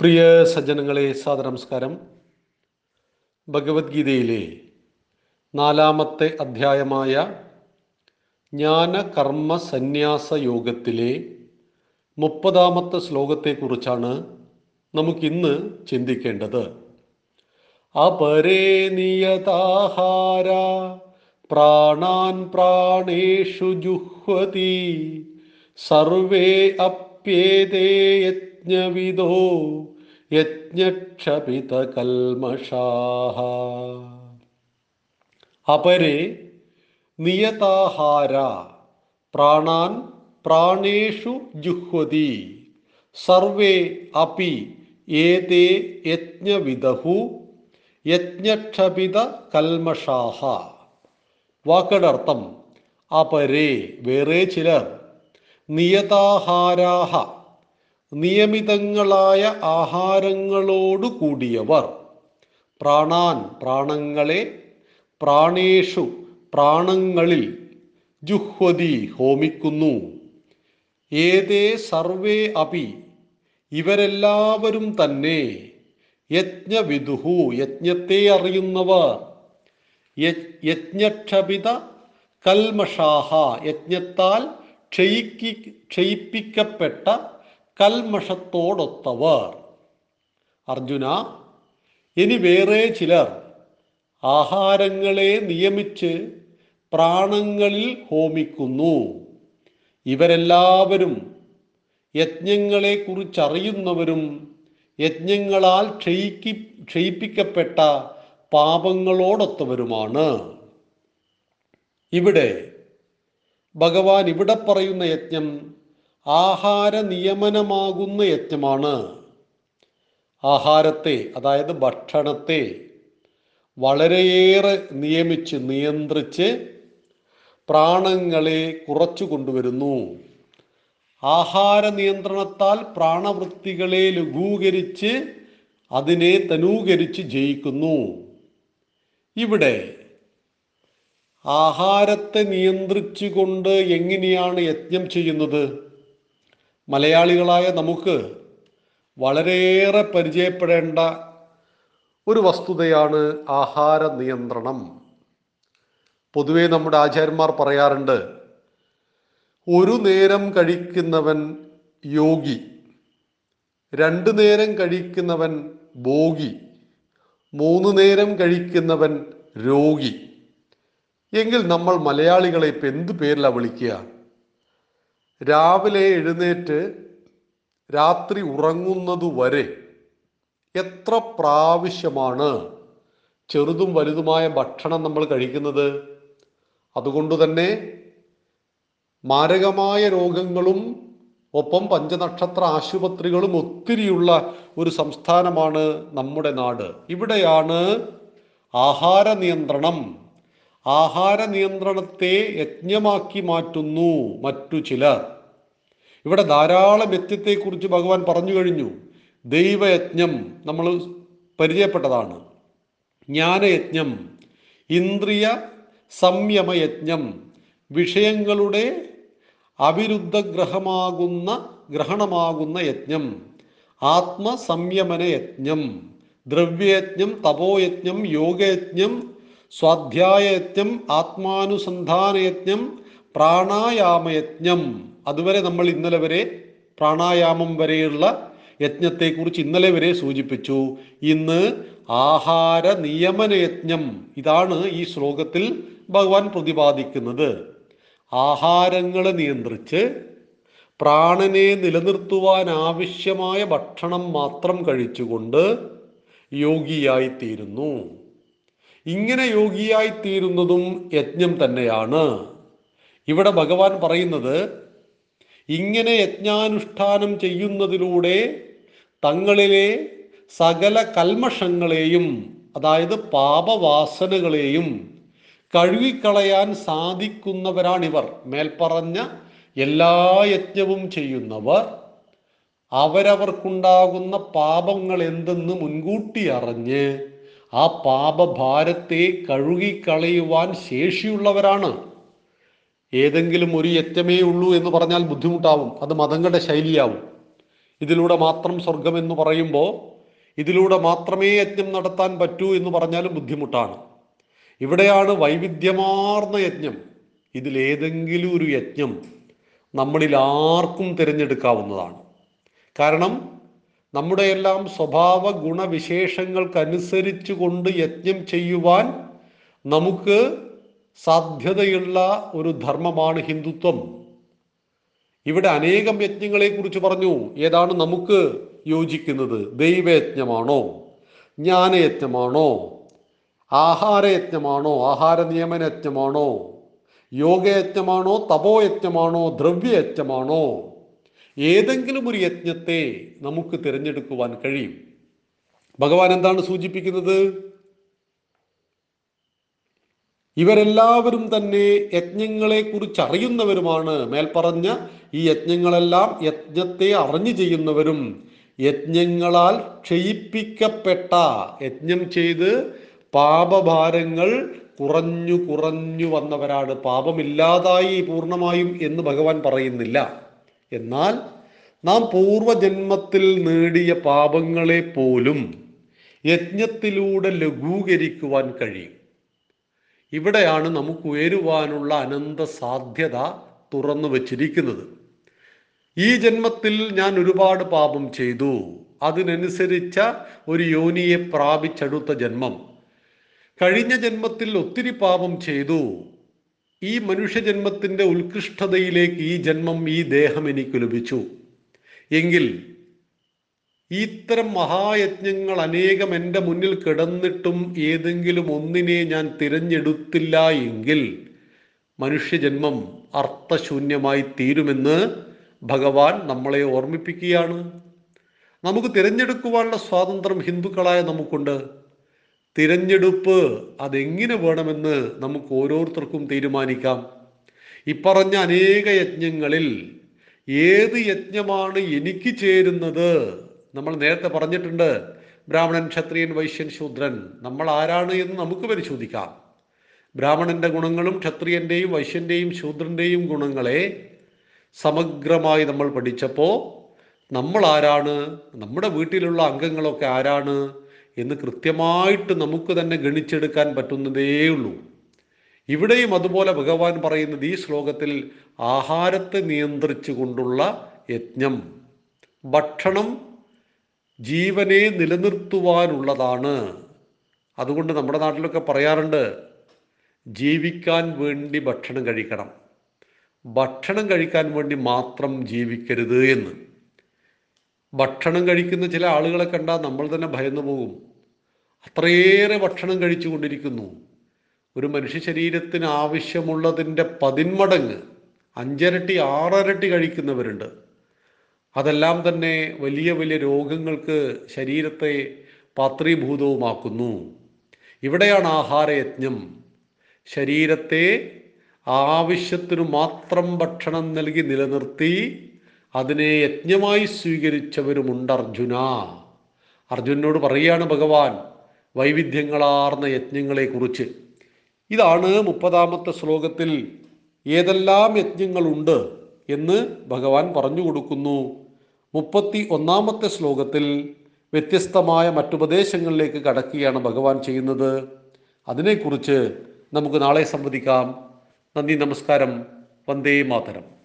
പ്രിയ സജ്ജനങ്ങളെ സാദനമസ്കാരം ഭഗവത്ഗീതയിലെ നാലാമത്തെ അധ്യായമായ ജ്ഞാന കർമ്മ സന്യാസ യോഗത്തിലെ മുപ്പതാമത്തെ ശ്ലോകത്തെക്കുറിച്ചാണ് നമുക്കിന്ന് ചിന്തിക്കേണ്ടത്. അപരേ നിയതാഹാര പ്രാണാൻ പ്രാണേഷു ജുഹ്വതി സർവേ അപ്യേതേ യജ്ഞവിദോ യജ്ഞക്ഷപിതകൽമഷാഹ. അപരേ നിയതാഹാര പ്രാണാൻ പ്രാണേഷു ജുഹ്വതി. സർവേ അപി ഏതേ യജ്ഞവിദഹു യജ്ഞക്ഷപിത കൽമഷാഹ വാക്കയുടെ അർത്ഥം അപരേ വേറെ ചിലർ നിയതാഹാരാഹ നിയമിതങ്ങളായ ആഹാരങ്ങളോടു കൂടിയവർ. പ്രാണാൻ പ്രാണങ്ങളെ പ്രാണേഷു പ്രാണങ്ങളിൽ ജുഹ്വതി ഹോമിക്കുന്നു. ഏതേ സർവേ അപി ഇവരെല്ലാവരും തന്നെ യജ്ഞവിദുഹു യജ്ഞത്തെ അറിയുന്നവർ. യജ്ഞക്ഷപിത കൽമഷാഹ യജ്ഞത്താൽ ക്ഷയിക്കി ക്ഷയിപ്പിക്കപ്പെട്ട കൽമഷത്തോടൊത്തവർ. അർജുന ഇനി വേറെ ചിലർ ആഹാരങ്ങളെ നിയമിച്ച് പ്രാണങ്ങളിൽ ഹോമിക്കുന്നു. ഇവരെല്ലാവരും യജ്ഞങ്ങളെക്കുറിച്ചറിയുന്നവരും യജ്ഞങ്ങളാൽ ക്ഷയിക്കി ക്ഷയിപ്പിക്കപ്പെട്ട പാപങ്ങളോടൊത്തവരുമാണ്. ഇവിടെ ഭഗവാൻ ഇവിടെ പറയുന്ന യജ്ഞം ആഹാര നിയമനമാകുന്ന യജ്ഞമാണ് ആഹാരത്തെ അതായത് ഭക്ഷണത്തെ വളരെയേറെ നിയമിച്ച് നിയന്ത്രിച്ച് പ്രാണങ്ങളെ കുറച്ചു കൊണ്ടുവരുന്നു. ആഹാര നിയന്ത്രണത്താൽ പ്രാണവൃത്തികളെ ലഘൂകരിച്ച് അതിനെ തനൂകരിച്ച് ജയിക്കുന്നു. ഇവിടെ ആഹാരത്തെ നിയന്ത്രിച്ചുകൊണ്ട് എങ്ങനെയാണ് യജ്ഞം ചെയ്യുന്നത്? മലയാളികളായ നമുക്ക് വളരെയേറെ പരിചയപ്പെടേണ്ട ഒരു വസ്തുതയാണ് ആഹാര നിയന്ത്രണം. പൊതുവെ നമ്മുടെ ആചാര്യന്മാർ പറയാറുണ്ട് ഒരു നേരം കഴിക്കുന്നവൻ യോഗി രണ്ടു നേരം കഴിക്കുന്നവൻ ഭോഗി മൂന്ന് നേരം കഴിക്കുന്നവൻ രോഗി. എങ്കിൽ നമ്മൾ മലയാളികളെ ഇപ്പം എന്ത് പേരിലാണ് വിളിക്കുക? രാവിലെ എഴുന്നേറ്റ് രാത്രി ഉറങ്ങുന്നതുവരെ എത്ര പ്രാവശ്യമാണ് ചെറുതും വലുതുമായ ഭക്ഷണം നമ്മൾ കഴിക്കുന്നത്? അതുകൊണ്ട് തന്നെ മാരകമായ രോഗങ്ങളും ഒപ്പം പഞ്ചനക്ഷത്ര ആശുപത്രികളും ഒത്തിരിയുള്ള ഒരു സംസ്ഥാനമാണ് നമ്മുടെ നാട്. ഇവിടെയാണ് ആഹാര നിയന്ത്രണം. ആഹാര നിയന്ത്രണത്തെ യജ്ഞമാക്കി മാറ്റുന്നു മറ്റു ചിലർ. ഇവിടെ ധാരാളം യജ്ഞത്തെക്കുറിച്ച് ഭഗവാൻ പറഞ്ഞു കഴിഞ്ഞു. ദൈവയജ്ഞം നമ്മൾ പരിചയപ്പെട്ടതാണ്. ജ്ഞാനയജ്ഞം ഇന്ദ്രിയ സംയമയജ്ഞം വിഷയങ്ങളുടെ അവിരുദ്ധ ഗ്രഹമാകുന്ന ഗ്രഹണമാകുന്ന യജ്ഞം ആത്മസംയമന യജ്ഞം ദ്രവ്യയജ്ഞം തപോയജ്ഞം യോഗയജ്ഞം സ്വാധ്യായയജ്ഞം ആത്മാനുസന്ധാനയജ്ഞം പ്രാണായാമയജ്ഞം അതുവരെ നമ്മൾ ഇന്നലെ വരെ പ്രാണായാമം വരെയുള്ള യജ്ഞത്തെക്കുറിച്ച് ഇന്നലെ വരെ സൂചിപ്പിച്ചു. ഇന്ന് ആഹാര നിയമന യജ്ഞം ഇതാണ് ഈ ശ്ലോകത്തിൽ ഭഗവാൻ പ്രതിപാദിക്കുന്നത്. ആഹാരങ്ങളെ നിയന്ത്രിച്ച് പ്രാണനെ നിലനിർത്തുവാൻ ആവശ്യമായ ഭക്ഷണം മാത്രം കഴിച്ചുകൊണ്ട് യോഗിയായിത്തീരുന്നു. ഇങ്ങനെ യോഗിയായി തീരുന്നതും യജ്ഞം തന്നെയാണ്. ഇവിടെ ഭഗവാൻ പറയുന്നത് ഇങ്ങനെ യജ്ഞാനുഷ്ഠാനം ചെയ്യുന്നതിലൂടെ തങ്ങളിലെ സകല കൽമഷങ്ങളെയും അതായത് പാപവാസനകളെയും കഴുകിക്കളയാൻ സാധിക്കുന്നവരാണിവർ. മേൽപ്പറഞ്ഞ എല്ലാ യജ്ഞവും ചെയ്യുന്നവർ അവരവർക്കുണ്ടാകുന്ന പാപങ്ങൾ എന്തെന്ന് മുൻകൂട്ടി അറിഞ്ഞ് ആ പാപഭാരത്തെ കഴുകിക്കളയുവാൻ ശേഷിയുള്ളവരാണ്. ഏതെങ്കിലും ഒരു യജ്ഞമേ ഉള്ളൂ എന്ന് പറഞ്ഞാൽ ബുദ്ധിമുട്ടാവും. അത് മതങ്ങളുടെ ശൈലിയാവും. ഇതിലൂടെ മാത്രം സ്വർഗം എന്ന് പറയുമ്പോൾ ഇതിലൂടെ മാത്രമേ യജ്ഞം നടത്താൻ പറ്റൂ എന്ന് പറഞ്ഞാലും ബുദ്ധിമുട്ടാണ്. ഇവിടെയാണ് വൈവിധ്യമാർന്ന യജ്ഞം. ഇതിലേതെങ്കിലും ഒരു യജ്ഞം നമ്മളിൽ ആർക്കും തിരഞ്ഞെടുക്കാവുന്നതാണ്. കാരണം നമ്മുടെ എല്ലാം സ്വഭാവ ഗുണവിശേഷങ്ങൾക്കനുസരിച്ച് കൊണ്ട് യജ്ഞം ചെയ്യുവാൻ നമുക്ക് സാധ്യതയുള്ള ഒരു ധർമ്മമാണ് ഹിന്ദുത്വം. ഇവിടെ അനേകം യജ്ഞങ്ങളെ കുറിച്ച് പറഞ്ഞു. ഏതാണ് നമുക്ക് യോജിക്കുന്നത്? ദൈവയജ്ഞമാണോ? ജ്ഞാനയജ്ഞമാണോ? ആഹാരയജ്ഞമാണോ? ആഹാര നിയമനയജ്ഞമാണോ യോഗയജ്ഞമാണോ? തപോയജ്ഞമാണോ? ദ്രവ്യയജ്ഞമാണോ? ഏതെങ്കിലും ഒരു യജ്ഞത്തെ നമുക്ക് തിരഞ്ഞെടുക്കുവാൻ കഴിയും. ഭഗവാൻ എന്താണ് സൂചിപ്പിക്കുന്നത്? ഇവരെല്ലാവരും തന്നെ യജ്ഞങ്ങളെ കുറിച്ച് അറിയുന്നവരുമാണ് മേൽപ്പറഞ്ഞ ഈ യജ്ഞങ്ങളെല്ലാം യജ്ഞത്തെ അറിഞ്ഞു ചെയ്യുന്നവരും യജ്ഞങ്ങളാൽ ക്ഷയിപ്പിക്കപ്പെട്ട യജ്ഞം ചെയ്ത് പാപഭാരങ്ങൾ കുറഞ്ഞു കുറഞ്ഞു വന്നവരാണ്. പാപമില്ലാതായി പൂർണമായും എന്ന് ഭഗവാൻ പറയുന്നില്ല. എന്നാൽ നാം പൂർവജന്മത്തിൽ നേടിയ പാപങ്ങളെ പോലും യജ്ഞത്തിലൂടെ ലഘൂകരിക്കുവാൻ കഴിയും. ഇവിടെയാണ് നമുക്ക് ഉയരുവാനുള്ള അനന്ത സാധ്യത തുറന്നു വച്ചിരിക്കുന്നത്. ഈ ജന്മത്തിൽ ഞാൻ ഒരുപാട് പാപം ചെയ്തു. അതിനനുസരിച്ച ഒരു യോനിയെ പ്രാപിച്ചെടുത്ത ജന്മം. കഴിഞ്ഞ ജന്മത്തിൽ ഒത്തിരി പാപം ചെയ്തു. ഈ മനുഷ്യജന്മത്തിന്റെ ഉത്കൃഷ്ടതയിലേക്ക് ഈ ജന്മം ഈ ദേഹം എനിക്ക് ലഭിച്ചു. എങ്കിൽ ഇത്തരം മഹായജ്ഞങ്ങൾ അനേകം എന്റെ മുന്നിൽ കിടന്നിട്ടും ഏതെങ്കിലും ഒന്നിനെ ഞാൻ തിരഞ്ഞെടുത്തില്ല എങ്കിൽ മനുഷ്യജന്മം അർത്ഥശൂന്യമായി തീരുമെന്ന് ഭഗവാൻ നമ്മളെ ഓർമ്മിപ്പിക്കുകയാണ്. നമുക്ക് തിരഞ്ഞെടുക്കുവാനുള്ള സ്വാതന്ത്ര്യം ഹിന്ദുക്കളായ നമുക്കുണ്ട്. തിരഞ്ഞെടുപ്പ് അതെങ്ങനെ വേണമെന്ന് നമുക്ക് ഓരോരുത്തർക്കും തീരുമാനിക്കാം. ഇപ്പറഞ്ഞ അനേക യജ്ഞങ്ങളിൽ ഏത് യജ്ഞമാണ് എനിക്ക് ചേരുന്നത്? നമ്മൾ നേരത്തെ പറഞ്ഞിട്ടുണ്ട് ബ്രാഹ്മണൻ ക്ഷത്രിയൻ വൈശ്യൻ ശൂദ്രൻ. നമ്മൾ ആരാണ് എന്ന് നമുക്ക് പരിശോധിക്കാം. ബ്രാഹ്മണന്റെ ഗുണങ്ങളും ക്ഷത്രിയന്റെയും വൈശ്യന്റെയും ശൂദ്രന്റെയും ഗുണങ്ങളെ സമഗ്രമായി നമ്മൾ പഠിച്ചപ്പോൾ നമ്മൾ ആരാണ്? നമ്മുടെ വീട്ടിലുള്ള അംഗങ്ങളൊക്കെ ആരാണ്? എന്ന് കൃത്യമായിട്ട് നമുക്ക് തന്നെ ഗണിച്ചെടുക്കാൻ പറ്റുന്നതേ ഉള്ളൂ ഇവിടെയും അതുപോലെ ഭഗവാൻ പറയുന്നത് ഈ ശ്ലോകത്തിൽ ആഹാരത്തെ നിയന്ത്രിച്ചു കൊണ്ടുള്ള യജ്ഞം ഭക്ഷണം ജീവനെ നിലനിർത്തുവാനുള്ളതാണ്. അതുകൊണ്ട് നമ്മുടെ നാട്ടിലൊക്കെ പറയാറുണ്ട് ജീവിക്കാൻ വേണ്ടി ഭക്ഷണം കഴിക്കണം. ഭക്ഷണം കഴിക്കാൻ വേണ്ടി മാത്രം ജീവിക്കരുത് എന്ന്. ഭക്ഷണം കഴിക്കുന്ന ചില ആളുകളെ കണ്ടാൽ നമ്മൾ തന്നെ ഭയന്നു പോകും. അത്രയേറെ ഭക്ഷണം കഴിച്ചുകൊണ്ടിരിക്കുന്നു. ഒരു മനുഷ്യ ശരീരത്തിന് ആവശ്യമുള്ളതിന്റെ പതിന്മടങ്ങ് അഞ്ചരട്ടി ആറരട്ടി കഴിക്കുന്നവരുണ്ട്. അതെല്ലാം തന്നെ വലിയ വലിയ രോഗങ്ങൾക്ക് ശരീരത്തെ പാത്രീഭൂതവുമാക്കുന്നു. ഇവിടെയാണ് ആഹാരയജ്ഞം. ശരീരത്തെ ആവശ്യത്തിനു മാത്രം ഭക്ഷണം നൽകി നിലനിർത്തി അതിനെ യജ്ഞമായി സ്വീകരിച്ചവരുമുണ്ട് അർജുന. അർജുനോട് പറയുകയാണ് ഭഗവാൻ വൈവിധ്യങ്ങളാർന്ന യജ്ഞങ്ങളെക്കുറിച്ച്. ഇതാണ് മുപ്പതാമത്തെ ശ്ലോകത്തിൽ ഏതെല്ലാം യജ്ഞങ്ങളുണ്ട് എന്ന് ഭഗവാൻ പറഞ്ഞു കൊടുക്കുന്നു. മുപ്പത്തി ഒന്നാമത്തെ ശ്ലോകത്തിൽ വ്യത്യസ്തമായ മറ്റുപദേശങ്ങളിലേക്ക് കടക്കുകയാണ് ഭഗവാൻ ചെയ്യുന്നത്. അതിനെക്കുറിച്ച് നമുക്ക് നാളെ സംവദിക്കാം. നന്ദി നമസ്കാരം. വന്ദേ മാതരം.